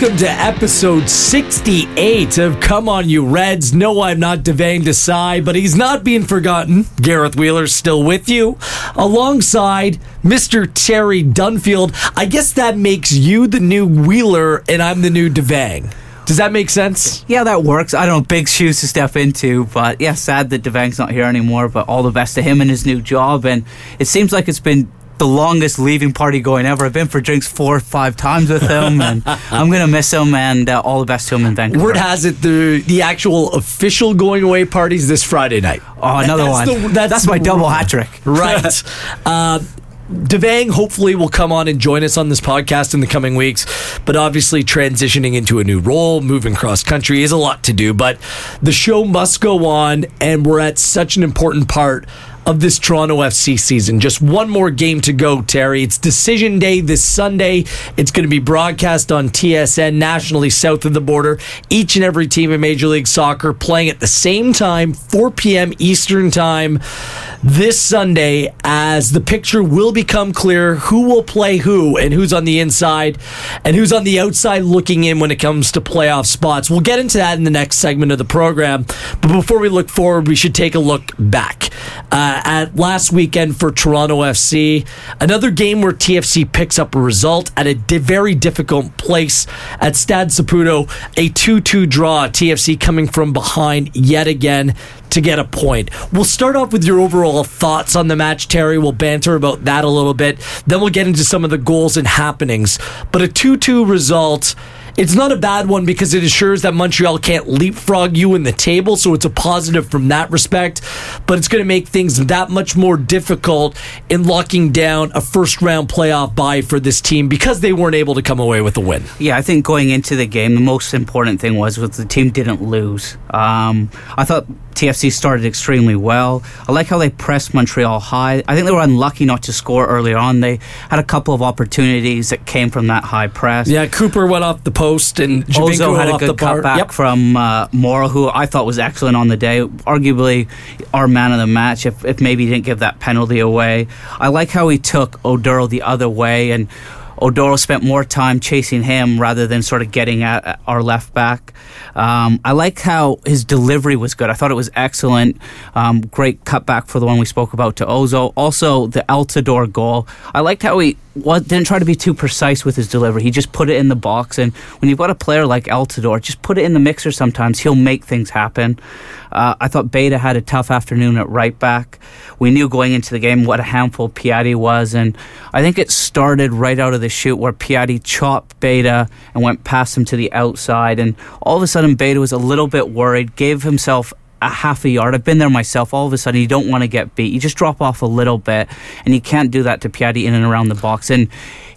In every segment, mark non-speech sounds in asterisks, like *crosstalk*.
Welcome to episode 68 of Come On You Reds. No, I'm not Devang Desai, but he's not being forgotten. Gareth Wheeler's still with you, alongside Mr. Terry Dunfield. I guess that makes you the new Wheeler and I'm the new Devang. Does that make sense? Yeah, that works. I don't big shoes to step into, but yeah, sad that Devang's not here anymore, but all the best to him and his new job. And it seems like it's been the longest leaving party going ever. I've been for drinks four or five times with him, and I'm going to miss him, and uh, all the best to him in Vancouver. Word has it the the actual official going away parties this Friday night. Oh, another That's one. the- that's that's my double hat trick. *laughs* Right. uh, Devang hopefully will come on and join us on this podcast in the coming weeks. But obviously, transitioning into a new role, moving cross country is a lot to do. But the show must go on, and we're at such an important part of this Toronto FC season. Just one more game to go, Terry. It's decision day this Sunday. It's going to be broadcast on TSN nationally south of the border. Each and every team in Major League Soccer playing at the same time, 4 p.m. Eastern Time this Sunday as the picture will become clear who will play who and who's on the inside and who's on the outside looking in when it comes to playoff spots. We'll get into that in the next segment of the program. But before we look forward, we should take a look back uh, Uh, at last weekend for Toronto FC. Another game where TFC picks up a result at a di- very difficult place at Stade Saputo, a 2 2 draw. TFC coming from behind yet again to get a point. We'll start off with your overall thoughts on the match, Terry. We'll banter about that a little bit. Then we'll get into some of the goals and happenings. But a 2 2 result. It's not a bad one because it assures that Montreal can't leapfrog you in the table, so it's a positive from that respect. But it's going to make things that much more difficult in locking down a first round playoff bye for this team because they weren't able to come away with a win. Yeah, I think going into the game, the most important thing was was the team didn't lose. Um, I thought TFC started extremely well. I like how they pressed Montreal high. I think they were unlucky not to score earlier on. They had a couple of opportunities that came from that high press. Yeah, Cooper went off the post and Giovinco had a good cutback Yep. from uh, Morrow, who I thought was excellent on the day. Arguably our man of the match, if, if maybe he didn't give that penalty away. I like how he took Oduro the other way, and Oduro spent more time chasing him rather than sort of getting at at our left back. Um, I like how his delivery was good. I thought it was excellent. Um, great cutback for the one we spoke about to Ozo. Also, the Altidore goal. I liked how he was, didn't try to be too precise with his delivery. He just put it in the box. And when you've got a player like Altidore, just put it in the mixer sometimes. He'll make things happen. Uh, I thought Beta had a tough afternoon at right back. We knew going into the game what a handful Piatti was. And I think it started right out of the shoot where Piatti chopped Beta and went past him to the outside. And all of a sudden, Beta was a little bit worried, gave himself a half a yard. I've been there myself. All of a sudden, you don't want to get beat. You just drop off a little bit, and you can't do that to Piatti in and around the box. And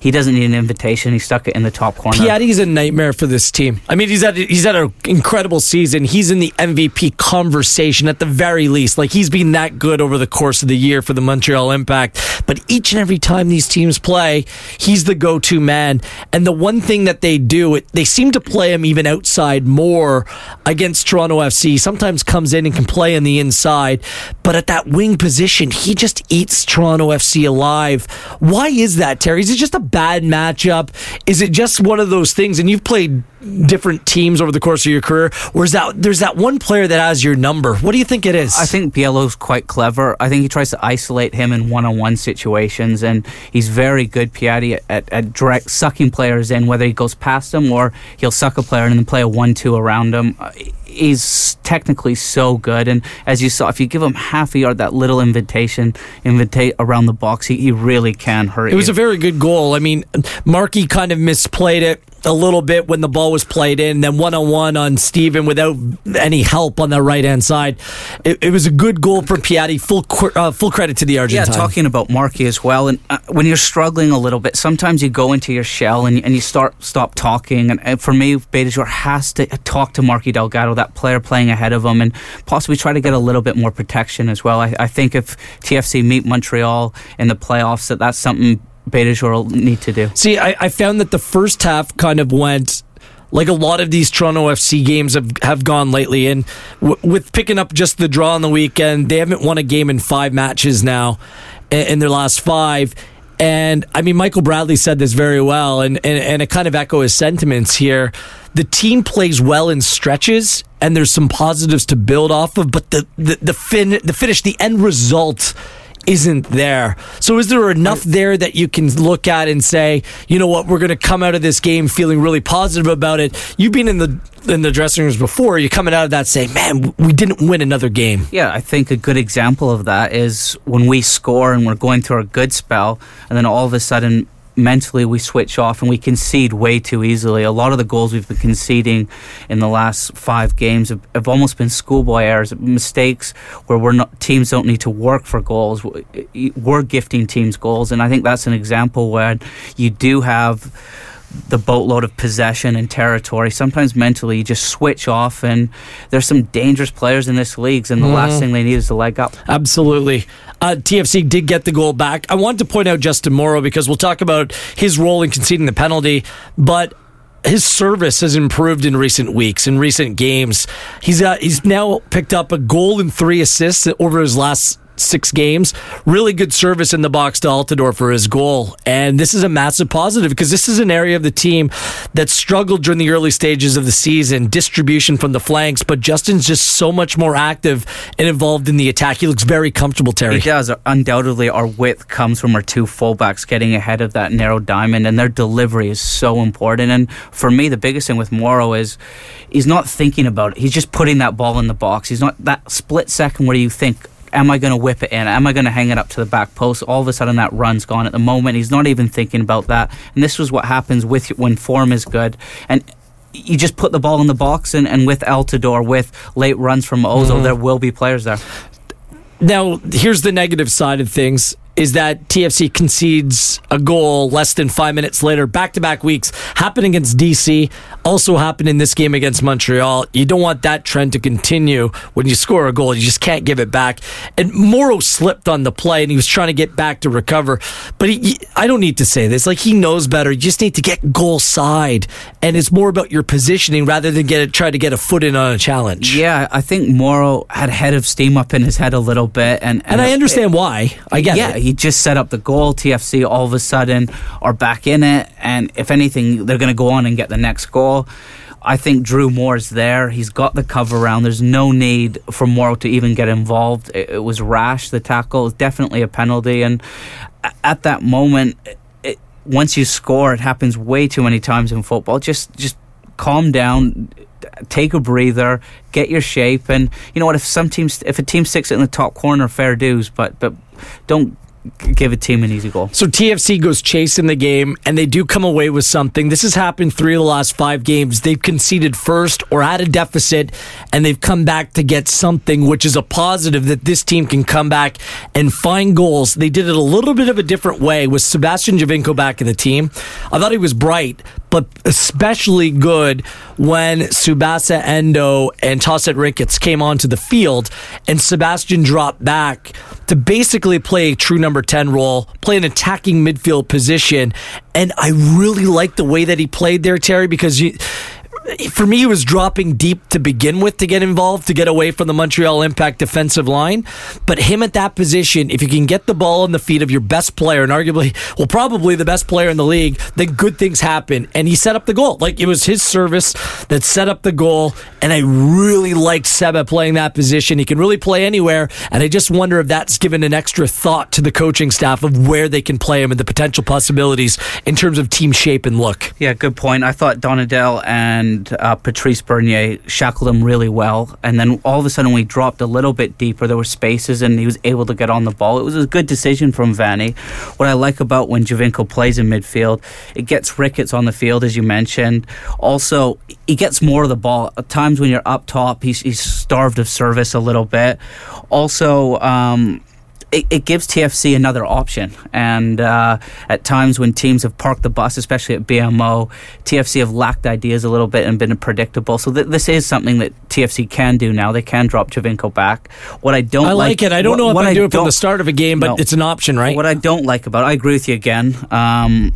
he doesn't need an invitation. He stuck it in the top corner. Piatti's a nightmare for this team. I mean, he's had he's had an incredible season. He's in the MVP conversation at the very least. Like he's been that good over the course of the year for the Montreal Impact. But each and every time these teams play, he's the go-to man. And the one thing that they do, it, they seem to play him even outside more against Toronto FC. Sometimes comes in and can play on the inside, but at that wing position, he just eats Toronto FC alive. Why is that, Terry? Is it just a bad matchup? Is it just one of those things? And you've played different teams over the course of your career. Or is that there's that one player that has your number? What do you think it is? I think Biello's quite clever. I think he tries to isolate him in one-on-one situations, and he's very good, Piatti, at, at direct sucking players in, whether he goes past them or he'll suck a player and then play a one-two around him. Uh, He's technically so good, and as you saw, if you give him half a yard, that little invitation, invitate around the box, he, he really can hurt It was you. a very good goal. I mean, Marky kind of misplayed it a little bit when the ball was played in, then one on one on Steven without any help on the right hand side. It, it was a good goal for Piatti. Full uh, full credit to the Yeah, Argentine. talking about Marky as well, and uh, when you're struggling a little bit, sometimes you go into your shell and, and you start stop talking. And, and for me, Beitashour has to talk to Marky Delgado, that player playing ahead of him, and possibly try to get a little bit more protection as well. I, I think if TFC meet Montreal in the playoffs, that that's something Will need to do. See, I, I found that the first half kind of went like a lot of these Toronto FC games have, have gone lately. And w- with picking up just the draw on the weekend, they haven't won a game in five matches now in, in their last five. And I mean, Michael Bradley said this very well, and, and, and it kind of echo his sentiments here. The team plays well in stretches, and there's some positives to build off of, but the, the, the, fin- the finish, the end result, isn't there. So is there enough there that you can look at and say, you know what, we're going to come out of this game feeling really positive about it? You've been in the in the dressing rooms before. You're coming out of that saying, man, we didn't win another game. Yeah, I think a good example of that is when we score and we're going through a good spell, and then all of a sudden mentally we switch off and we concede way too easily. A lot of the goals we've been conceding in the last five games have, have almost been schoolboy errors, mistakes where we're not teams don't need to work for goals. We're gifting teams goals, and I think that's an example where you do have the boatload of possession and territory. Sometimes mentally you just switch off, and there's some dangerous players in this league, and the mm. last thing they need is to leg up. Absolutely. Uh, TFC did get the goal back. I want to point out Justin Morrow because we'll talk about his role in conceding the penalty, but his service has improved in recent weeks, in recent games. He's uh, he's now picked up a goal and three assists over his last six games. Really good service in the box to Altidore for his goal. And this is a massive positive because this is an area of the team that struggled during the early stages of the season, distribution from the flanks. But Justin's just so much more active and involved in the attack. He looks very comfortable, Terry. He does. Undoubtedly, our width comes from our two fullbacks getting ahead of that narrow diamond, and their delivery is so important. And for me, the biggest thing with Morrow is he's not thinking about it. He's just putting that ball in the box. He's not that split second where you think, am I going to whip it in? Am I going to hang it up to the back post? All of a sudden, that run's gone. At the moment, he's not even thinking about that. And this was what happens with when form is good. And you just put the ball in the box, and, and with Altidore, with late runs from Ozo, mm-hmm. there will be players there. Now, here's the negative side of things is that TFC concedes a goal less than five minutes later, back to back weeks. Happened against DC, also happened in this game against Montreal. You don't want that trend to continue. When you score a goal, you just can't give it back. And Morrow slipped on the play and he was trying to get back to recover. But he, I don't need to say this. Like, he knows better. You just need to get goal side. And it's more about your positioning rather than get it, try to get a foot in on a challenge. Yeah, I think Morrow had a head of steam up in his head a little bit. And, and, and I understand it, why. I get yeah, it he just set up the goal. TFC all of a sudden are back in it, and if anything, they're going to go on and get the next goal. I think Drew Moore's there. He's got the cover round. There's no need for Morrow to even get involved. It, it was rash. The tackle is definitely a penalty, and at that moment, it, once you score, it happens way too many times in football. Just just calm down take a breather, get your shape, and you know what? If some teams, if a team sticks it in the top corner, fair dues, but but don't give a team an easy goal. So TFC goes chasing the game, and they do come away with something. This has happened three of the last five games. They've conceded first or had a deficit, and they've come back to get something, which is a positive that this team can come back and find goals. They did it a little bit of a different way with Sebastian Giovinco back in the team. I thought he was bright, but especially good when Tsubasa Endoh and Tosaint Ricketts came onto the field, and Sebastian dropped back to basically play a true number 10 role, play an attacking midfield position. And I really like the way that he played there, Terry, because you for me, he was dropping deep to begin with to get involved, to get away from the Montreal Impact defensive line. But him at that position, if you can get the ball in the feet of your best player, and arguably, well, probably the best player in the league, then good things happen. And he set up the goal. Like it was his service that set up the goal. And I really liked Seba playing that position. He can really play anywhere. And I just wonder if that's given an extra thought to the coaching staff of where they can play him and the potential possibilities in terms of team shape and look. Yeah, good point. I thought Donadel and and uh, Patrice Bernier shackled him really well. And then all of a sudden, we dropped a little bit deeper. There were spaces, and he was able to get on the ball. It was a good decision from Vanney. What I like about when Giovinco plays in midfield, it gets Ricketts on the field, as you mentioned. Also, he gets more of the ball. At times when you're up top, he's, he's starved of service a little bit. Also, um, it, it, gives TFC another option. And uh, at times when teams have parked the bus, especially at BMO, TFC have lacked ideas a little bit and been predictable. So th- this is something that TFC can do now. They can drop Giovinco back. What I don't I like, like it. I don't what, know if I do it from the start of a game, but no, it's an option, right? What I don't like about it, I agree with you again. Um,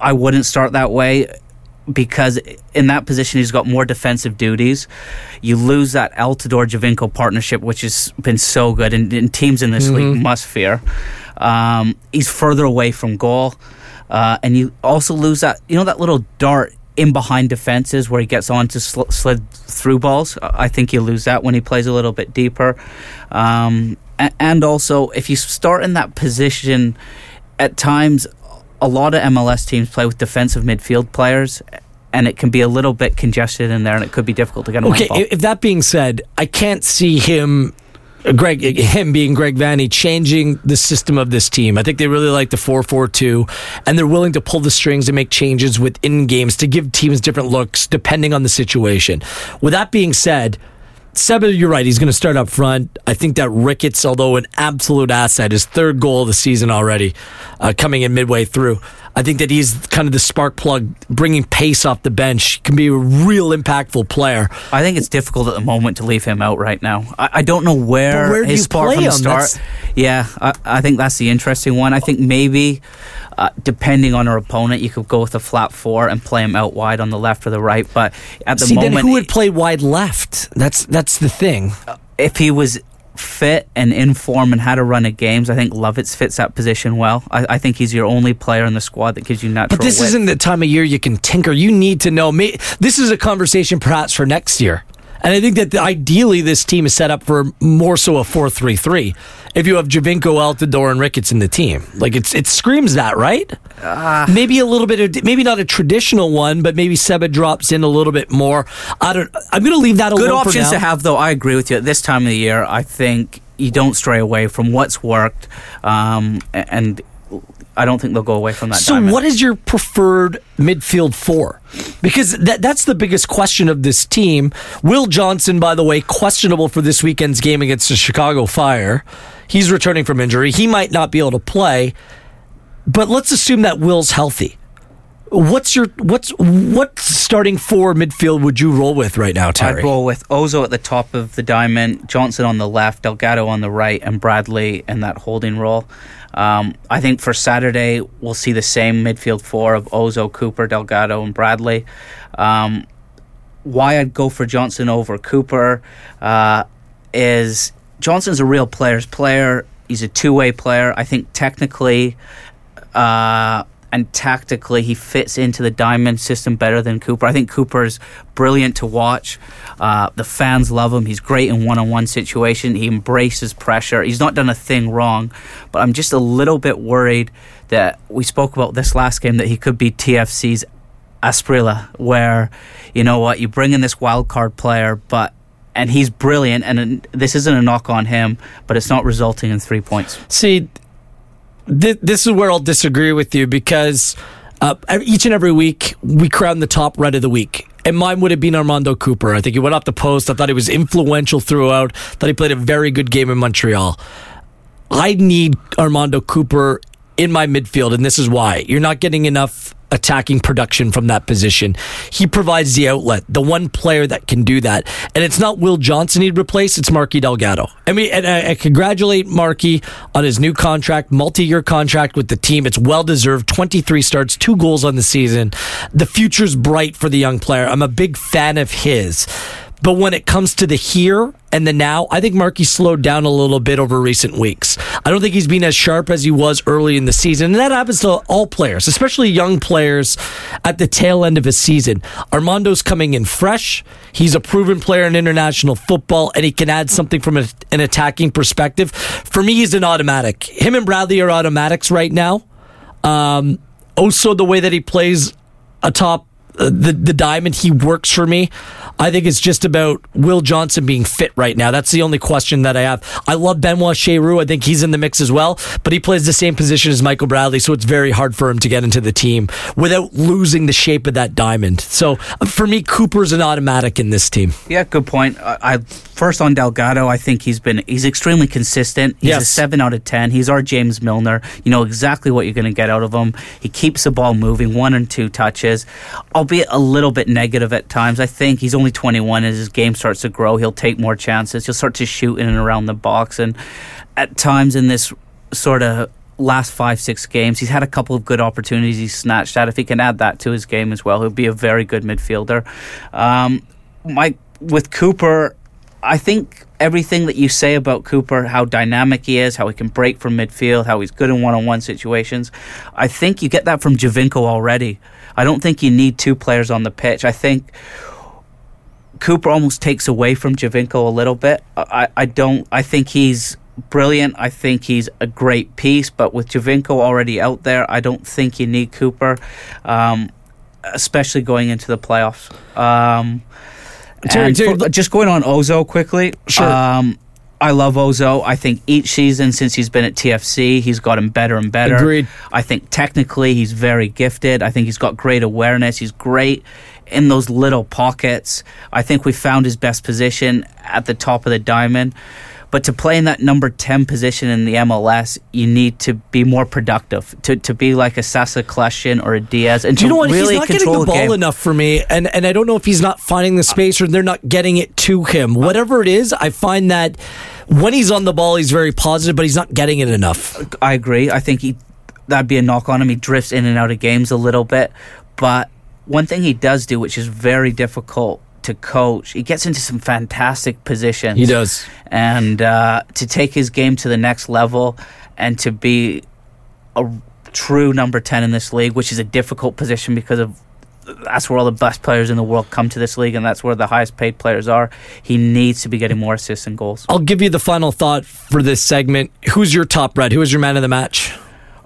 I wouldn't start that way because in that position he's got more defensive duties. You lose that Altidore Giovinco partnership, which has been so good, and, and teams in this mm-hmm. league must fear. Um, he's further away from goal, uh, and you also lose that you know that little dart in behind defenses where he gets on to sl- slid through balls. I think you lose that when he plays a little bit deeper. Um, and also, if you start in that position, at times, a lot of MLS teams play with defensive midfield players. And it can be a little bit congested in there, and it could be difficult to get. Okay, if that being said, I can't see him uh, Greg, uh, him being Greg Vanney, changing the system of this team. I think they really like the 4 4 2, and they're willing to pull the strings and make changes within games to give teams different looks depending on the situation. With that being said, Seba, you're right. He's going to start up front. I think that Ricketts, although an absolute asset, his third goal of the season already, uh, coming in midway through. I think that he's kind of the spark plug, bringing pace off the bench. Can be a real impactful player. I think it's difficult at the moment to leave him out right now. I, I don't know where, where his spot from the start. That's... Yeah, I, I, think that's the interesting one. I think maybe uh, depending on our opponent, you could go with a flat four and play him out wide on the left or the right. But at the See, moment, then who would play wide left? That's that's the thing. If he was fit and in form and how to run of games, I think Lovitz fits that position well. I, I, think he's your only player in the squad that gives you natural. But this width. isn't the time of year you can tinker. You need to know. Me. This is a conversation perhaps for next year. And I think that ideally this team is set up for more so a 4 3 3 if you have Giovinco, Altidore, and Ricketts in the team. Like it's it screams that, right? Uh, maybe a little bit of maybe not a traditional one, but maybe Seba drops in a little bit more. I don't. I'm going to leave that Good options to have, though. I agree with you. At this time of the year, I think you don't stray away from what's worked, um, and I don't think they'll go away from that. So, diamond. what is your preferred midfield four? Because that, that's the biggest question of this team. Will Johnson, by the way, questionable for this weekend's game against the Chicago Fire. He's returning from injury. He might not be able to play, but let's assume that Will's healthy. What's your what's what starting four midfield would you roll with right now, Terry? I'd roll with Ozo at the top of the diamond, Johnson on the left, Delgado on the right, and Bradley in that holding role. Um, I think for Saturday we'll see the same midfield four of Ozo, Cooper, Delgado, and Bradley. Um, why I'd go for Johnson over Cooper uh, is Johnson's a real player's player. He's a two way player. I think technically uh, and tactically he fits into the diamond system better than Cooper. I think Cooper is brilliant to watch. Uh, the fans love him. He's great in one on one situation. He embraces pressure. He's not done a thing wrong, but I'm just a little bit worried that we spoke about this last game that he could be TFC's Asprilla, where you know what you bring in this wild card player, but and he's brilliant. And this isn't a knock on him, but it's not resulting in three points. See, th- this is where I'll disagree with you because uh, each and every week we crown the top red of the week. And mine would have been Armando Cooper. I think he went off the post. I thought he was influential throughout. Thought he played a very good game in Montreal. I need Armando Cooper in my midfield, and this is why. You're not getting enough attacking production from that position. He provides the outlet, the one player that can do that. And it's not Will Johnson he'd replace, it's Marky Delgado. I mean, and I, I congratulate Marky on his new contract, multi year contract with the team. It's well deserved. 23 starts, two goals on the season. The future's bright for the young player. I'm a big fan of his. But when it comes to the here and the now, I think Marky slowed down a little bit over recent weeks. I don't think he's been as sharp as he was early in the season. And that happens to all players, especially young players at the tail end of a season. Armando's coming in fresh. He's a proven player in international football, and he can add something from a, an attacking perspective. For me, he's an automatic. Him and Bradley are automatics right now. Um, also, the way that he plays atop the the diamond. He works for me. I think it's just about Will Johnson being fit right now. That's the only question that I have. I love Benoit Cheyrou. I think he's in the mix as well, but he plays the same position as Michael Bradley, so it's very hard for him to get into the team without losing the shape of that diamond. So uh, for me, Cooper's an automatic in this team. Yeah, good point. I, I first on Delgado, I think he's been he's extremely consistent. He's yes. a seven out of ten. He's our James Milner. You know exactly what you're going to get out of him. He keeps the ball moving, one and two touches. I'll albeit a little bit negative at times. I think he's only 21 as his game starts to grow. He'll take more chances. He'll start to shoot in and around the box. And at times in this sort of last five, six games, he's had a couple of good opportunities he's snatched at. If he can add that to his game as well, he'll be a very good midfielder. Um, my, with Cooper, I think everything that you say about Cooper, how dynamic he is, how he can break from midfield, how he's good in one-on-one situations, I think you get that from Giovinco already. I don't think you need two players on the pitch. I think Cooper almost takes away from Giovinco a little bit. I, I don't. I think he's brilliant. I think he's a great piece, but with Giovinco already out there, I don't think you need Cooper, um, especially going into the playoffs. Um, Terry, Terry, for- just going on Ozo quickly. Sure. Um, I love Ozo. I think each season since he's been at TFC, he's gotten better and better. Agreed. I think technically he's very gifted. I think he's got great awareness. He's great in those little pockets. I think we found his best position at the top of the diamond. But to play in that number 10 position in the MLS, you need to be more productive. To, to be like a Sacha Kljestan or a Diaz. And Do you to know what? really he's not getting the ball game. enough for me, and and I don't know if he's not finding the space or they're not getting it to him. Uh, Whatever it is, I find that when he's on the ball, he's very positive, but he's not getting it enough. I agree. I think he that'd be a knock on him. He drifts in and out of games a little bit, but one thing he does do, which is very difficult to coach, he gets into some fantastic positions. He does. and uh, to take his game to the next level and to be a true number ten in this league, which is a difficult position because of. That's where all the best players in the world come to this league, and that's where the highest paid players are. He needs to be getting more assists and goals. I'll give you the final thought for this segment. Who's your top red? Who is your man of the match?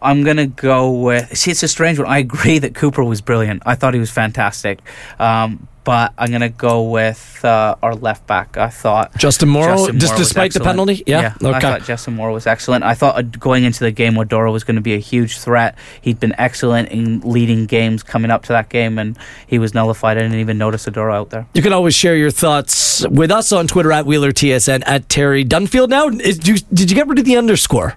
I'm gonna go with. See, it's a strange one. I agree that Cooper was brilliant. I thought he was fantastic, um, but I'm gonna go with uh, our left back. I thought Justin Morrow, Justin just despite the penalty. Yeah. I Okay. thought Justin Morrow was excellent. I thought uh, going into the game, Oduro was going to be a huge threat. He'd been excellent in leading games coming up to that game, and he was nullified. I didn't even notice Oduro out there. You can always share your thoughts with us on Twitter at Wheeler TSN at Terry Dunfield. Now, is, did you get rid of the underscore?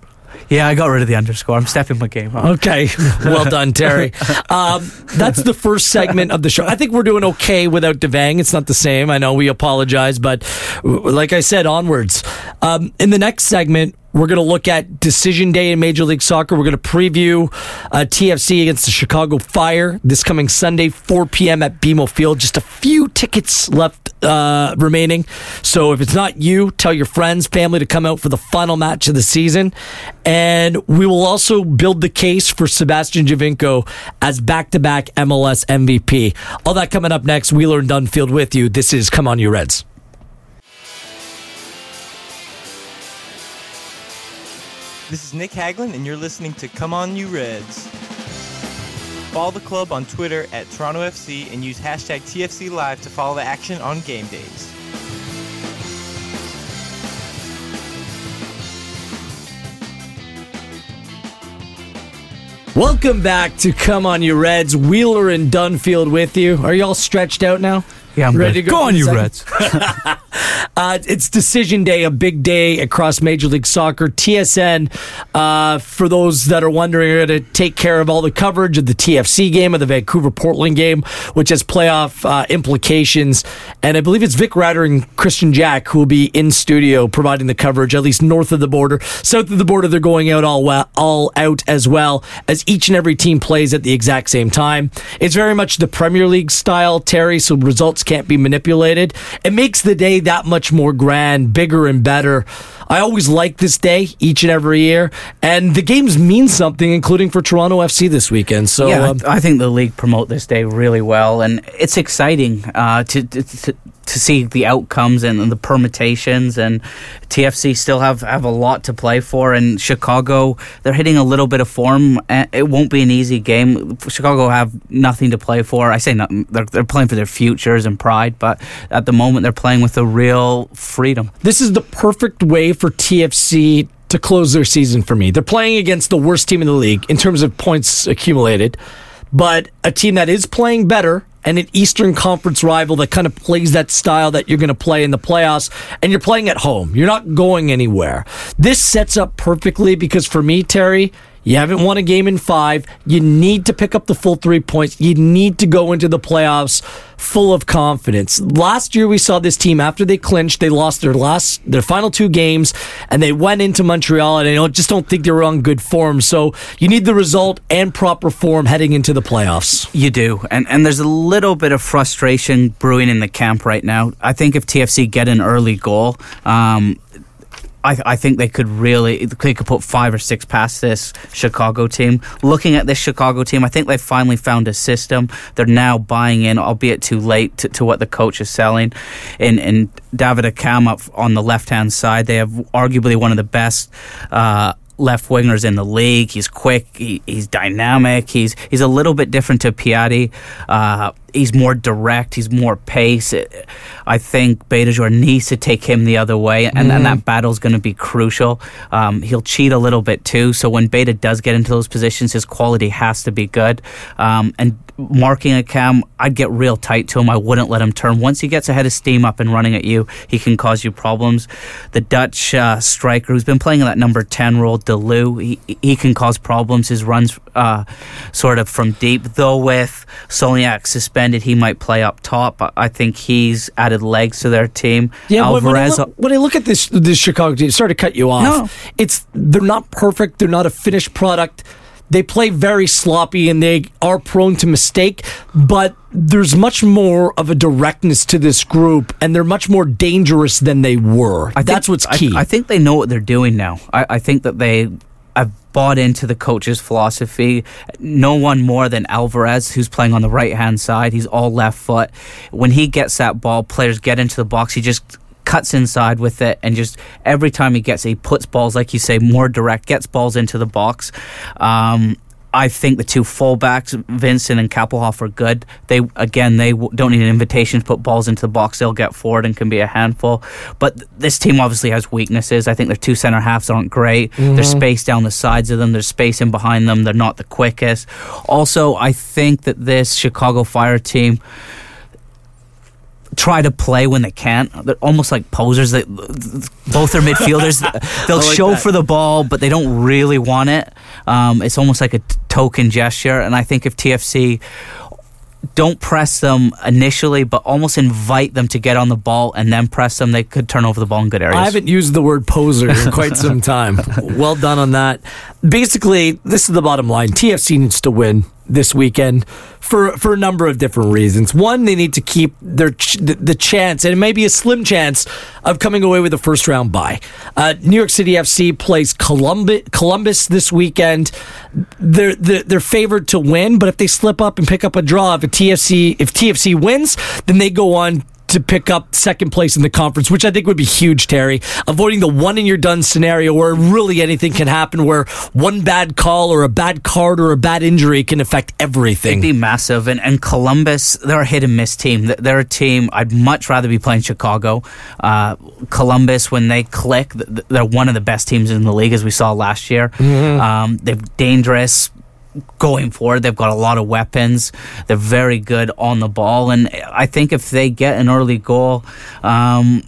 Yeah, I got rid of the underscore. I'm stepping my game up. Okay, *laughs* well done, Terry. Um, that's the first segment of the show. I think we're doing okay without Devang. It's not the same. I know we apologize, but like I said, onwards. Um, in the next segment, we're going to look at decision day in Major League Soccer. We're going to preview uh, TFC against the Chicago Fire this coming Sunday, 4 p.m. at BMO Field. Just a few tickets left uh, remaining. So if it's not you, tell your friends, family to come out for the final match of the season. And we will also build the case for Sebastian Giovinco as back to back MLS MVP. All that coming up next. Wheeler and Dunfield with you. This is Come On You Reds. This is Nick Hagglund, and you're listening to Come On You Reds. Follow the club on Twitter at Toronto FC and use hashtag TFC Live to follow the action on game days. Welcome back to Come On You Reds. Wheeler and Dunfield with you. Are you all stretched out now? Yeah, I'm Ready good. to go? Go on, you the Reds. *laughs* Uh, it's decision day, a big day across Major League Soccer. TSN, uh, for those that are wondering, are going to take care of all the coverage of the TFC game, of the Vancouver Portland game, which has playoff uh, implications. And I believe it's Vic Rauter and Kristian Jack who will be in studio providing the coverage, at least north of the border. South of the border, they're going out all, well, all out as well, as each and every team plays at the exact same time. It's very much the Premier League style, Terry, so results can't be manipulated. It makes the day that much more grand, bigger, and better. I always like this day each and every year, and the games mean something, including for Toronto FC this weekend. So, yeah, I- um, I think the league promote this day really well, and it's exciting uh, to, to to to see the outcomes and the permutations. And TFC still have have a lot to play for, and Chicago they're hitting a little bit of form. It won't be an easy game. Chicago have nothing to play for. I say nothing. They're, they're playing for their futures and pride, but at the moment they're playing with a real freedom. this is the perfect way for TFC to close their season for me. They're playing against the worst team in the league in terms of points accumulated, but a team that is playing better and an Eastern Conference rival that kind of plays that style that you're going to play in the playoffs, and you're playing at home. You're not going anywhere. This sets up perfectly because for me, Terry, You haven't won a game in five. You need to pick up the full three points. You need to go into the playoffs full of confidence. Last year we saw this team after they clinched, they lost their last their final two games and they went into Montreal and I just don't think they were on good form. So you need the result and proper form heading into the playoffs. You do. And and there's a little bit of frustration brewing in the camp right now. I think if TFC get an early goal, um, I, I, think they could really they could put five or six past this Chicago team. Looking at this Chicago team, I think they've finally found a system. They're now buying in, albeit too late, to, to what the coach is selling. In in David Accam up on the left hand side, they have arguably one of the best. Uh, left wingers in the league. He's quick. He, he's dynamic. He's he's a little bit different to Piatti. Uh, he's more direct. He's more pace. I think Beitashour needs to take him the other way, and, mm. and that battle's going to be crucial. Um, he'll cheat a little bit too, so when Beta does get into those positions, his quality has to be good. Um, and marking Accam, I'd get real tight to him. I wouldn't let him turn. Once he gets ahead of steam up and running at you, he can cause you problems. The Dutch uh, striker who's been playing in that number 10 role, De Leeuw, he, he can cause problems. His runs uh, sort of from deep, though with Solignac suspended, he might play up top. I think he's added legs to their team. Yeah, Alvarez, when, I look, when I look at this this Chicago team, sorry to cut you off. No. It's they're not perfect. They're not a finished product they play very sloppy and they are prone to mistake, but there's much more of a directness to this group and they're much more dangerous than they were. Think, That's what's key. I, I, think they know what they're doing now. I, I think that they bought into the coach's philosophy. No one more than Alvarez, who's playing on the right hand side. He's all left foot. When he gets that ball, players get into the box. He just cuts inside with it and just every time he gets it, he puts balls, like you say, more direct, gets balls into the box. Um, I think the two fullbacks, Vincent and Kappelhof, are good. They again, they don't need an invitation to put balls into the box. They'll get forward and can be a handful. But this team obviously has weaknesses. I think their two center halves aren't great. Mm-hmm. There's space down the sides of them. There's space in behind them. They're not the quickest. Also, I think that this Chicago Fire team try to play when they can't. They're almost like posers. They, both are midfielders, *laughs* they'll like show that. for the ball, but they don't really want it. Um, it's almost like a t- token gesture. And I think if TFC don't press them initially, but almost invite them to get on the ball and then press them, they could turn over the ball in good areas. I haven't used the word poser in quite some *laughs* time. well done on that. Basically, this is the bottom line TFC needs to win this weekend for for a number of different reasons. One, they need to keep their ch- the chance, and it may be a slim chance of coming away with a first round bye. Uh, New York City FC plays Columbus, Columbus this weekend. They're, they're they're favored to win, but if they slip up and pick up a draw, if TFC if TFC wins, then they go on to pick up second place in the conference, which I think would be huge, Terry. Avoiding the one and you're done scenario where really anything can happen, where one bad call or a bad card or a bad injury can affect everything. It'd be massive. And, and Columbus, they're a hit and miss team. They're a team I'd much rather be playing Chicago. Uh, Columbus, when they click, they're one of the best teams in the league, as we saw last year. Mm-hmm. Um, they're dangerous going forward. They've got a lot of weapons. They're very good on the ball, and I think if they get an early goal. Um,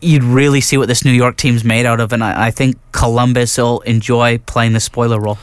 you'd really see what this New York team's made out of, and I, I think Columbus will enjoy playing the spoiler role.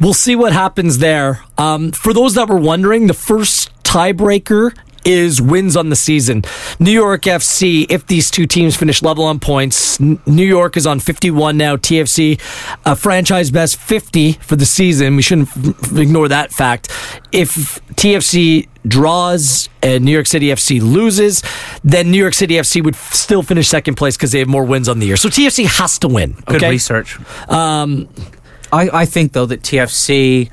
We'll see what happens there. Um, for those that were wondering, the first tiebreaker is wins on the season. New York FC, if these two teams finish level on points, New York is on 51 now. TFC, a franchise best 50 for the season. We shouldn't f- ignore that fact. If TFC draws and New York City FC loses, then New York City FC would f- still finish second place because they have more wins on the year. So TFC has to win. Okay? Good research. Um, I, I think though that TFC,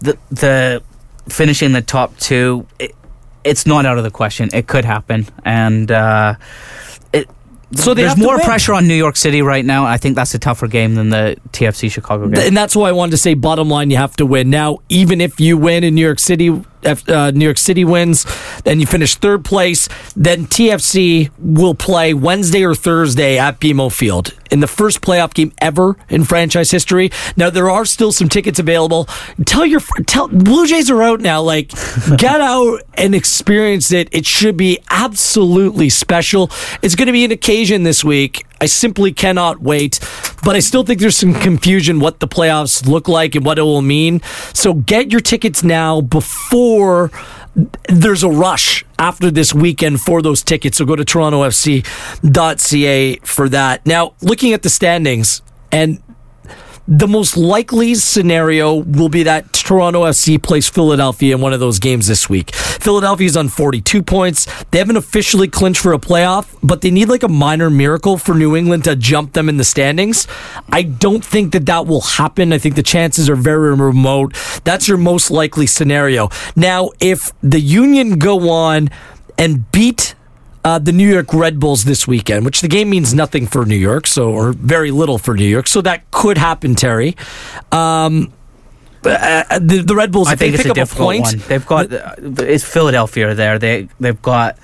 the the finishing the top two. It, it's not out of the question. It could happen, and uh, it. So there's more pressure on New York City right now. I think that's a tougher game than the TFC Chicago game, and that's why I wanted to say. Bottom line, you have to win now. Even if you win in New York City, uh, New York City wins, then you finish third place. Then TFC will play Wednesday or Thursday at BMO Field. in the first playoff game ever in franchise history. Now there are still some tickets available. Tell your tell Blue Jays are out now. Like *laughs* get out and experience it. It should be absolutely special. It's going to be an occasion this week. I simply cannot wait. But I still think there's some confusion what the playoffs look like and what it will mean. So get your tickets now before there's a rush after this weekend for those tickets. So go to torontofc.ca for that. Now, looking at the standings, and the most likely scenario will be that Toronto FC plays Philadelphia in one of those games this week. Philadelphia is on 42 points. They haven't officially clinched for a playoff, but they need like a minor miracle for New England to jump them in the standings. I don't think that that will happen. I think the chances are very remote. That's your most likely scenario. Now, if the Union go on and beat uh, the New York Red Bulls this weekend, which the game means nothing for New York, so or very little for New York. So that could happen, Terry. Um, uh, the, the, Red Bulls, I think they it's pick a difficult a point, one. They've got uh, it's Philadelphia there. They they've got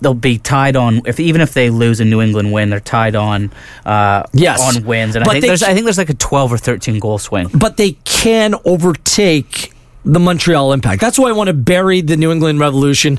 they'll be tied on if even if they lose a New England win, they're tied on uh, yes. on wins. And I think there's I think there's like a twelve or thirteen goal swing. But they can overtake the Montreal Impact. That's why I want to bury the New England Revolution.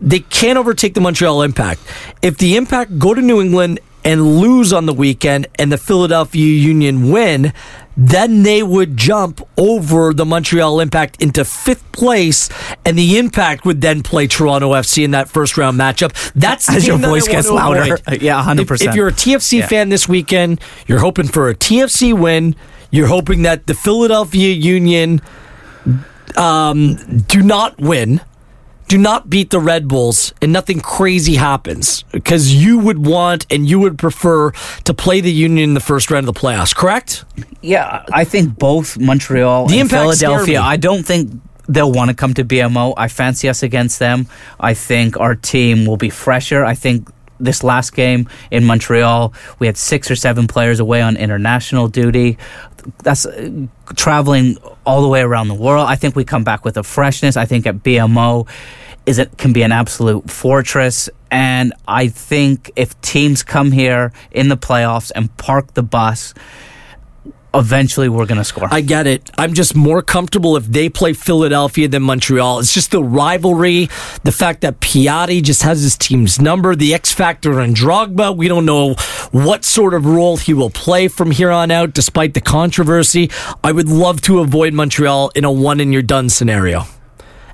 They can't overtake the Montreal Impact. If the Impact go to New England and lose on the weekend and the Philadelphia Union win, then they would jump over the Montreal Impact into fifth place, and the Impact would then play Toronto FC in that first round matchup. That's as your voice gets louder. *laughs* yeah, hundred percent. If, if, you're a TFC yeah. fan this weekend, you're hoping for a TFC win. You're hoping that the Philadelphia Union um, do not win, do not beat the Red Bulls, and nothing crazy happens because you would want and you would prefer to play the Union in the first round of the playoffs, correct? Yeah, I think both Montreal the and Philadelphia. I don't think they'll want to come to BMO. I fancy us against them. I think our team will be fresher. I think this last game in Montreal, we had six or seven players away on international duty. That's uh, traveling all the way around the world. I think we come back with a freshness. I think at BMO is it can be an absolute fortress and I think if teams come here in the playoffs and park the bus eventually we're going to score. I get it. I'm just more comfortable if they play Philadelphia than Montreal. It's just the rivalry, the fact that Piatti just has his team's number, the X factor in Drogba. We don't know what sort of role he will play from here on out, despite the controversy. I would love to avoid Montreal in a one and you're done scenario.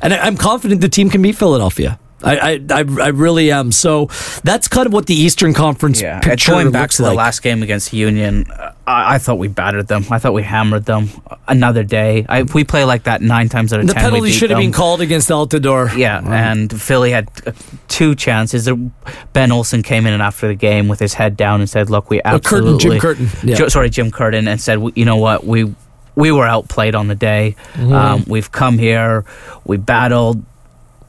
And I'm confident the team can beat Philadelphia. I, I, I really am. So that's kind of what the Eastern Conference yeah. picture going back to like. the last game against Union, I, I, thought we battered them. I thought we hammered them. Another day, I, we play like that nine times out of the ten, the penalty should have been called against Altidore. Yeah, and Philly had uh, two chances. Ben Olsen came in after the game with his head down and said, "Look, we absolutely." Uh, Curtin, Jim Curtin. Yeah. sorry, Jim Curtin, and said, "You know what? We." We were outplayed on the day. Mm-hmm. Um, we've come here. We battled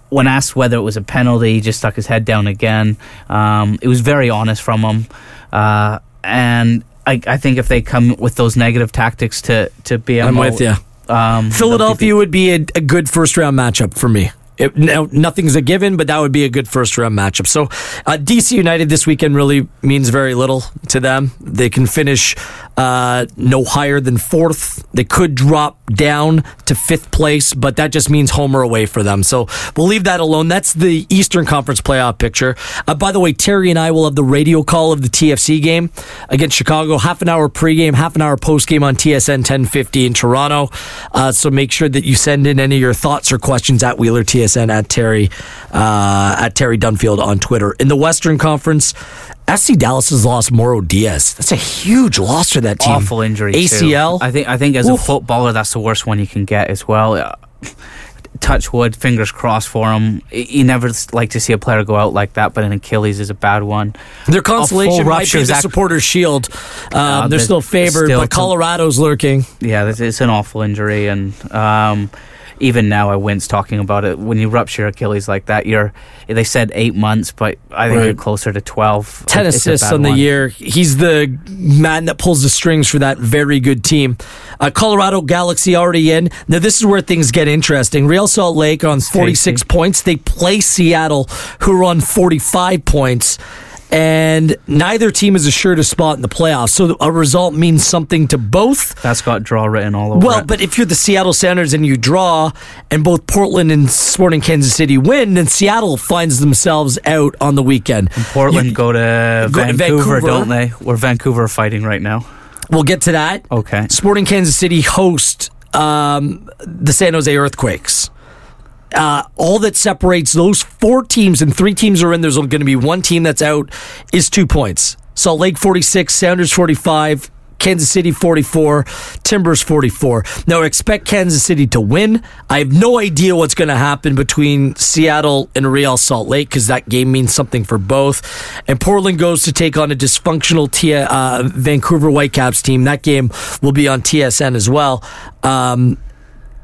when asked whether it was a penalty, he just stuck his head down again. Um, it was very honest from him, uh, and I, I, think if they come with those negative tactics to to BMO, I'm with you. Um, Philadelphia would be a, a good first round matchup for me. It, now, nothing's a given, but that would be a good first round matchup. So, uh, DC United this weekend really means very little to them. They can finish uh, no higher than fourth. They could drop down to fifth place, but that just means home or away for them. So we'll leave that alone. That's the Eastern Conference playoff picture. Uh, by the way, Terry and I will have the radio call of the TFC game against Chicago. Half an hour pregame, half an hour postgame on TSN 1050 in Toronto. Uh, so make sure that you send in any of your thoughts or questions at Wheeler TSN at Terry uh, at Terry Dunfield on Twitter. In the Western Conference, FC Dallas has lost Mauro Diaz. That's a huge loss for that team. Awful injury. ACL. Too. I think. I think as Oof. a footballer, that's the worst one you can get as well. Uh, touch wood, fingers crossed for him. You never like to see a player go out like that, but an Achilles is a bad one. Their consolation might be the supporters' shield. Um, uh, they're still favored, still but Colorado's lurking. Yeah, it's an awful injury, and um, even now I wince talking about it. When you rupture Achilles like that, you're they said eight months, but I think right. you're closer to twelve. Ten it's assists on the year. He's the man that pulls the strings for that very good team. Uh, Colorado Galaxy already in. Now this is where things get interesting. Real Salt Lake on 46 points. They play Seattle, who are on 45 points. And neither team is assured a spot in the playoffs. So a result means something to both. That's got draw written all over Well, it. but if you're the Seattle Sounders and you draw, and both Portland and Sporting Kansas City win, then Seattle finds themselves out on the weekend. Portland You- go to go to Vancouver, Vancouver. don't they? Where Vancouver are fighting right now. We'll get to that. Okay. Sporting Kansas City host um, the San Jose Earthquakes. Uh, all that separates those four teams and three teams are in. There's going to be one team that's out. Is two points. Salt Lake 46, Sounders 45, Kansas City 44, Timbers 44. Now expect Kansas City to win. I have no idea what's going to happen between Seattle and Real Salt Lake because that game means something for both. And Portland goes to take on a dysfunctional T- uh, Vancouver Whitecaps team. That game will be on TSN as well. Um,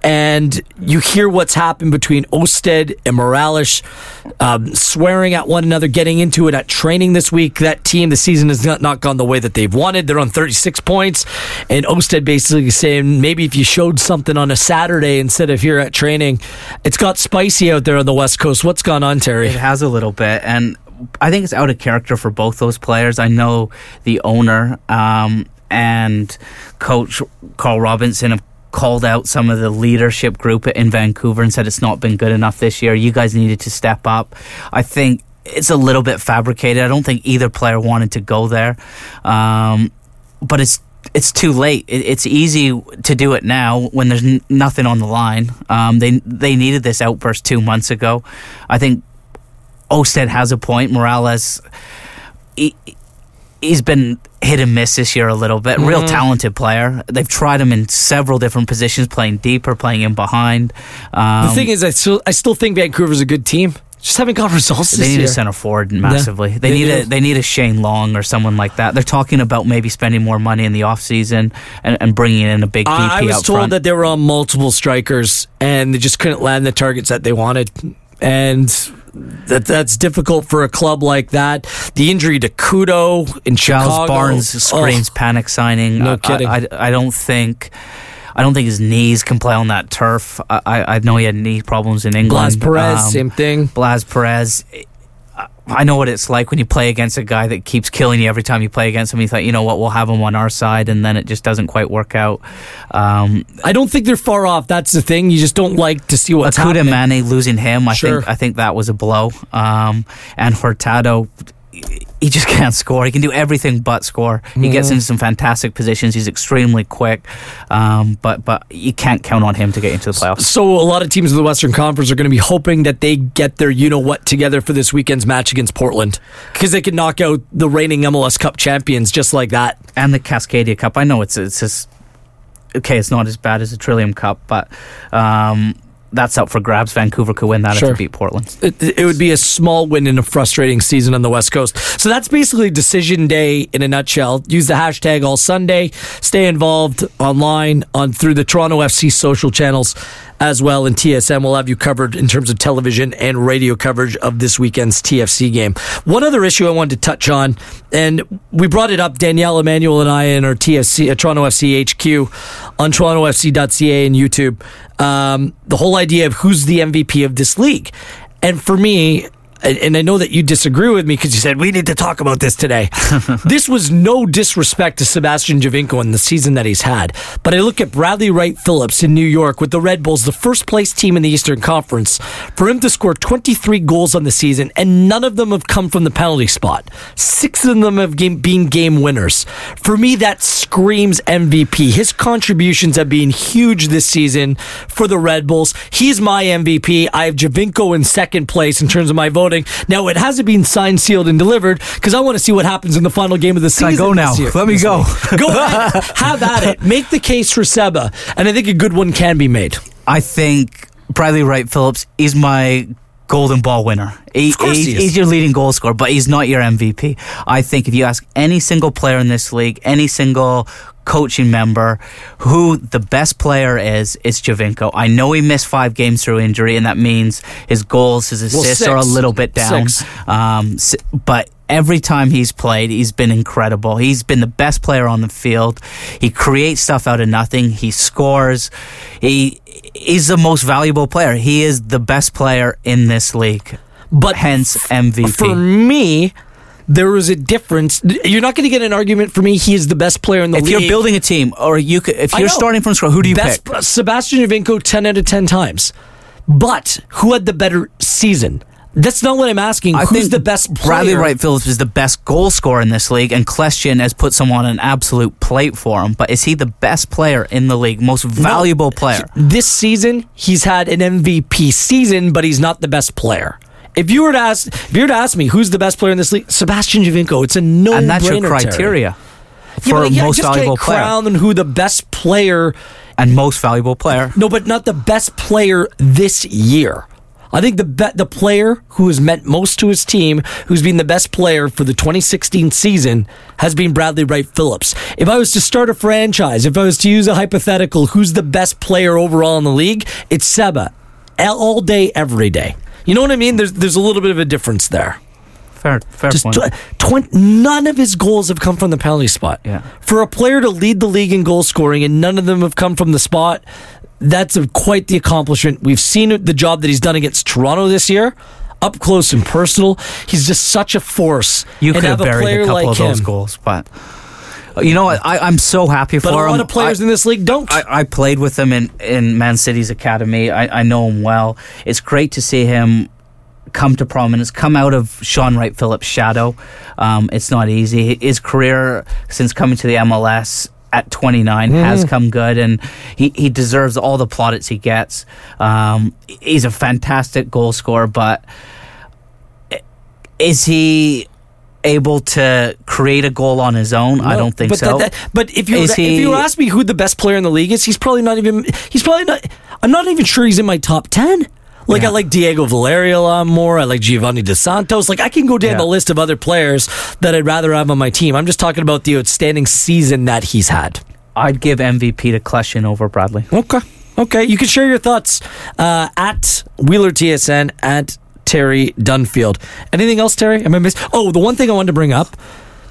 and you hear what's happened between Ousted and Morales, um, swearing at one another, getting into it at training this week. That team, the season has not, not gone the way that they've wanted. They're on 36 points, and Ousted basically saying maybe if you showed something on a Saturday instead of here at training, it's got spicy out there on the West Coast. What's gone on, Terry? It has a little bit, and I think it's out of character for both those players. I know the owner um, and coach Carl Robinson have called out some of the leadership group in Vancouver and said it's not been good enough this year. You guys needed to step up. I think it's a little bit fabricated. I don't think either player wanted to go there, um, but it's it's too late. It, it's easy to do it now when there's n- nothing on the line. Um, they they needed this outburst two months ago. I think Ousted has a point. Morales, he, he's been hit and miss this year a little bit. Real talented player. They've tried him in several different positions, playing deeper, playing in behind. Um, the thing is, I still, I still think Vancouver's a good team. Just haven't got *laughs* results they need year. a center forward massively. They, they need a they need a Shane Long or someone like that. They're talking about maybe spending more money in the offseason and, and bringing in a big DP I I was told front. that they were on multiple strikers and they just couldn't land the targets that they wanted. And that that's difficult for a club like that. The injury to Kudo in Giles Chicago. Barnes screams Oh, panic signing. No I- kidding. I, I, I don't think. I don't think his knees can play on that turf. I, I I know he had knee problems in England. Blas Perez, Um, same thing. Blas Perez. I- know what it's like when you play against a guy that keeps killing you every time you play against him. You thought, you know what, we'll have him on our side, and then it just doesn't quite work out. Um, I don't think they're far off. That's the thing. You just don't like to see what's Akuda happening. Manneh losing him, I Sure. think I think that was a blow. Um, and Hurtado, he just *laughs* can't score. He can do everything but score. He gets into some fantastic positions. He's extremely quick, um, but but you can't count on him to get into the playoffs. So a lot of teams in the Western Conference are going to be hoping that they get their you know what together for this weekend's match against Portland because they can knock out the reigning MLS Cup champions just like that. And the Cascadia Cup, I know it's it's just okay. It's not as bad as the Trillium Cup, but. Um, that's up for grabs. Vancouver could win that Sure. if they beat Portland. It, it would be a small win in a frustrating season on the West Coast. So that's basically decision day in a nutshell. Use the hashtag all Sunday. Stay involved online on through the Toronto FC social channels as well. And TSN will have you covered in terms of television and radio coverage of this weekend's TFC game. One other issue I wanted to touch on, and we brought it up, Danielle Emanuel and I in our TFC, uh, Toronto FC HQ on torontofc.ca and YouTube. Um, the whole idea of who's the MVP of this league. And for me, and and I know that you disagree with me because you said we need to talk about this today. *laughs* this was no disrespect to Sebastian Giovinco in the season that he's had, but I look at Bradley Wright Phillips in New York with the Red Bulls, the first place team in the Eastern Conference, for him to score 23 goals on the season, and none of them have come from the penalty spot. Six of them have game, been game winners. For me, that screams MVP. His contributions have been huge this season for the Red Bulls. He's my MVP. I have Giovinco in second place in terms of my voting. Now, it hasn't been signed, sealed, and delivered because I want to see what happens in the final game of the season. I go now? Let me go. week. *laughs* Go ahead. Have at it. Make the case for Seba, and I think a good one can be made. I think Bradley Wright Phillips is my golden ball winner. He, Of course he's, he is. he's your leading goal scorer, but he's not your MVP. I think if you ask any single player in this league, any single coaching member, who the best player is, it's Giovinco. I know he missed five games through injury, and that means his goals, his Well, assists are a little bit down. Um, but every time he's played, he's been incredible. He's been the best player on the field. He creates stuff out of nothing. He scores. He he's the most valuable player. He is the best player in this league. But Hence MVP. for me, there was a difference. You're not going to get an argument for me. He is the best player in the If league. If you're building a team, or you could, if you're starting from scratch, who do you best, pick? Sebastian Giovinco, 10 out of 10 times. But who had the better season? That's not what I'm asking. I Who's think the best player? Bradley Wright Phillips is the best goal scorer in this league, and Kljestan has put someone on an absolute plate for him. But is he the best player in the league, most valuable player? This season, he's had an MVP season, but he's not the best player. If you were to ask, if you were to ask me who's the best player in this league, Sebastian Giovinco. It's a no and that's your criteria for yeah, most just valuable player crown who the best player. and most valuable player. No, but not the best player this year. I think the be- the player who has meant most to his team, who's been the best player for the 2016 season, has been Bradley Wright Phillips. If I was to start a franchise, if I was to use a hypothetical, who's the best player overall in the league? It's Seba, all day, every day. You know what I mean? There's there's a little bit of a difference there. Fair, fair Just point. tw- none of his goals have come from the penalty spot. Yeah. For a player to lead the league in goal scoring and none of them have come from the spot, that's a, quite the accomplishment. We've seen the job that he's done against Toronto this year, up close and personal. He's just such a force. you could have a buried a couple like of those him. goals, but you know? I, I'm so happy for But for a him. lot of players I, in this league don't. I, I played with him in, in Man City's academy. I, I know him well. It's great to see him come to prominence, come out of Shaun Wright Phillips' shadow. Um, it's not easy. His career since coming to the MLS at 29 has come good, and he, he deserves all the plaudits he gets. Um, he's a fantastic goal scorer, but is he able to create a goal on his own? I don't think but so. that- that- but if you if you ask me who the best player in the league is, he's probably not even. He's probably not. I'm not even sure he's in my top ten. Like I like Diego Valeri a lot more. I like Giovani Dos Santos. Like I can go down Yeah. the list of other players that I'd rather have on my team. I'm just talking about the outstanding season that he's had. I'd give MVP to Kljestan over Bradley. Okay. Okay. You can share your thoughts uh, at Wheeler TSN at Terry Dunfield. Anything else, Terry? Am I miss? Oh, the one thing I wanted to bring up.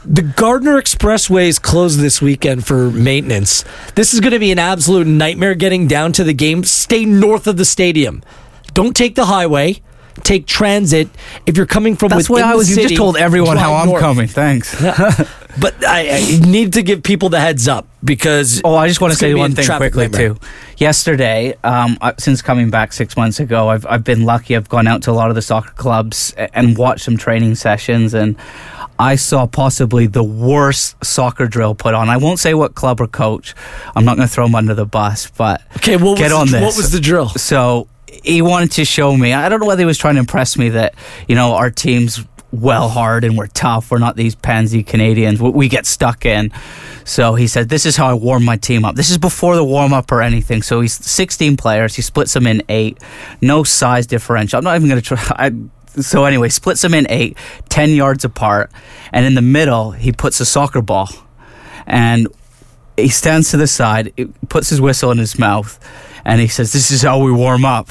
The Gardiner Expressway is closed this weekend for maintenance. This is going to be an absolute nightmare getting down to the game. Stay north of the stadium. Don't take the highway. Take transit. If you're coming from That's within I the was. You just told everyone how I'm north. coming. Thanks. *laughs* But I, I need to give people the heads up because Oh, I just want to say one thing quickly nightmare. too. Yesterday, um, I, since coming back six months ago, I've I've been lucky. I've gone out to a lot of the soccer clubs and watched some training sessions, and I saw possibly the worst soccer drill put on. I won't say what club or coach. I'm not going to throw him under the bus, but Okay, what get the, on this. What was the drill? So he wanted to show me. I don't know whether he was trying to impress me that you know our team's well hard and we're tough. We're not these pansy Canadians. We, get stuck in. So he said, "This is how I warm my team up. This is before the warm up or anything." So he's 16 players. He splits them in eight. No size differential. I'm not even going to try. *laughs* I, so anyway, splits them in eight, 10 yards apart, and in the middle he puts a soccer ball, and he stands to the side, puts his whistle in his mouth, and he says, This is how we warm up.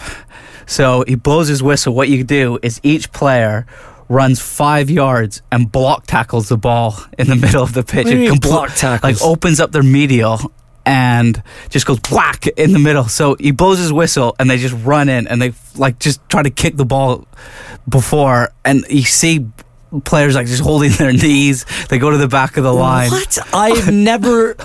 So he blows his whistle. What you do is each player runs five yards and block tackles the ball in the *laughs* middle of the pitch. What do you It mean compl- block tackles? Like opens up their medial and just goes whack in the middle. So he blows his whistle and they just run in and they like just try to kick the ball before and you see players like just holding their knees. They go to the back of the line. What? I've *laughs* never.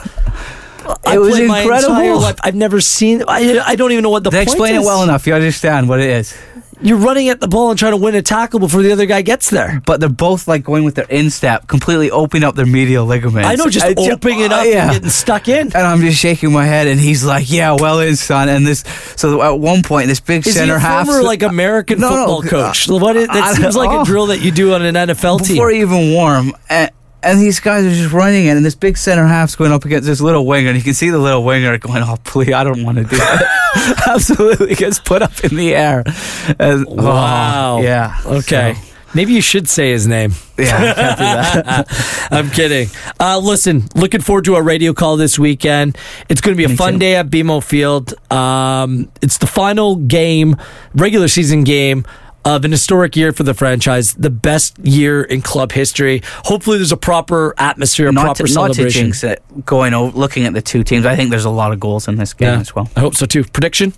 I It was incredible. I've never seen. I, I don't even know what the They explain is. it well enough. You understand what it is. You're running at the ball and trying to win a tackle before the other guy gets there. But they're both like going with their instep, completely opening up their medial ligaments. I know, just I ju- opening it uh, up yeah. and getting stuck in. And I'm just shaking my head, and he's like, "Yeah, well, in son." And this, so at one point, this big Is center half, former like American No, no, football uh, coach? What is, I that seems don't- like oh. a drill that you do on an NFL team. before even warm, and, and these guys are just running in, and this big center half's going up against this little winger, and you can see the little winger going, "Oh, please, I don't want to do that." *laughs* Absolutely gets put up in the air. And- oh, Wow. yeah. Okay. So, Maybe you should say his name. yeah. I can't do that. *laughs* I'm kidding. Uh, listen, looking forward to our radio call this weekend. It's going to be a Me fun too. day at BMO Field. Um, it's the final game, regular season game of an historic year for the franchise, the best year in club history. Hopefully, there's a proper atmosphere, a not proper to, not to jinx it. Going over, looking at the two teams, I think there's a lot of goals in this game Yeah, as well. I hope so too. Prediction?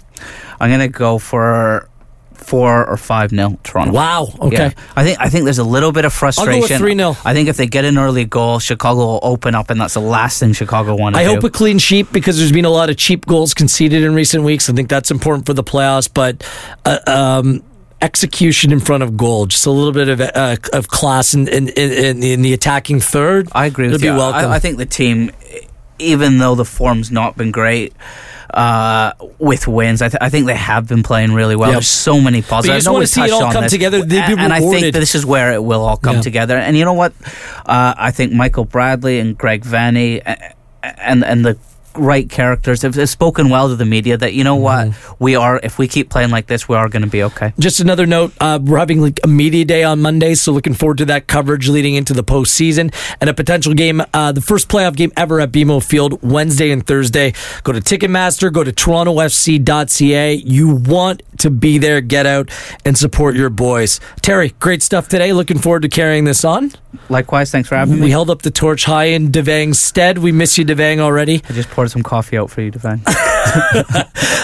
I'm gonna go for four or five nil Toronto. Wow. Okay. Yeah. I think I think there's a little bit of go with frustration. 3-0. I think if they get an early goal, Chicago will open up, and that's the last thing Chicago wants. I do. hope a clean sheet because there's been a lot of cheap goals conceded in recent weeks. I think that's important for the playoffs, but uh, um, execution in front of goal, just a little bit of uh, of class in, in, in, in the attacking third. I agree with It'll you. be welcome. I, I think the team, even though the form's not been great. Uh, with wins, I, th- I think they have been playing really well. Yep. There's so many positives. I know wanna we see it all on come this. together. And, and I think this is where it will all come Yeah. together. And you know what? Uh, I think Michael Bradley and Greg Vanney and and the right characters have, have spoken well to the media that you know Mm-hmm. what we are if we keep playing like this we are going to be okay. Just another note: uh, we're having like a media day on Monday, so looking forward to that coverage leading into the postseason and a potential game, uh, the first playoff game ever at BMO Field, Wednesday and Thursday. Go to Ticketmaster, go to TorontoFC.ca. You want to be there, get out and support your boys. Terry, great stuff today. Looking forward to carrying this on. Likewise, thanks for having We me. We held up the torch high in Devang's stead. We miss you, Devang, already. I just poured some coffee out for you, Devang. *laughs*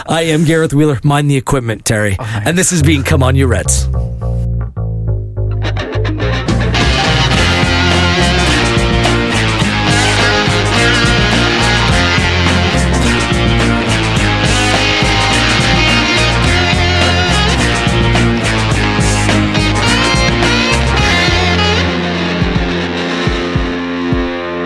I am Gareth Wheeler. Mind the equipment, Terry. Oh right. And this has been Come On You Reds.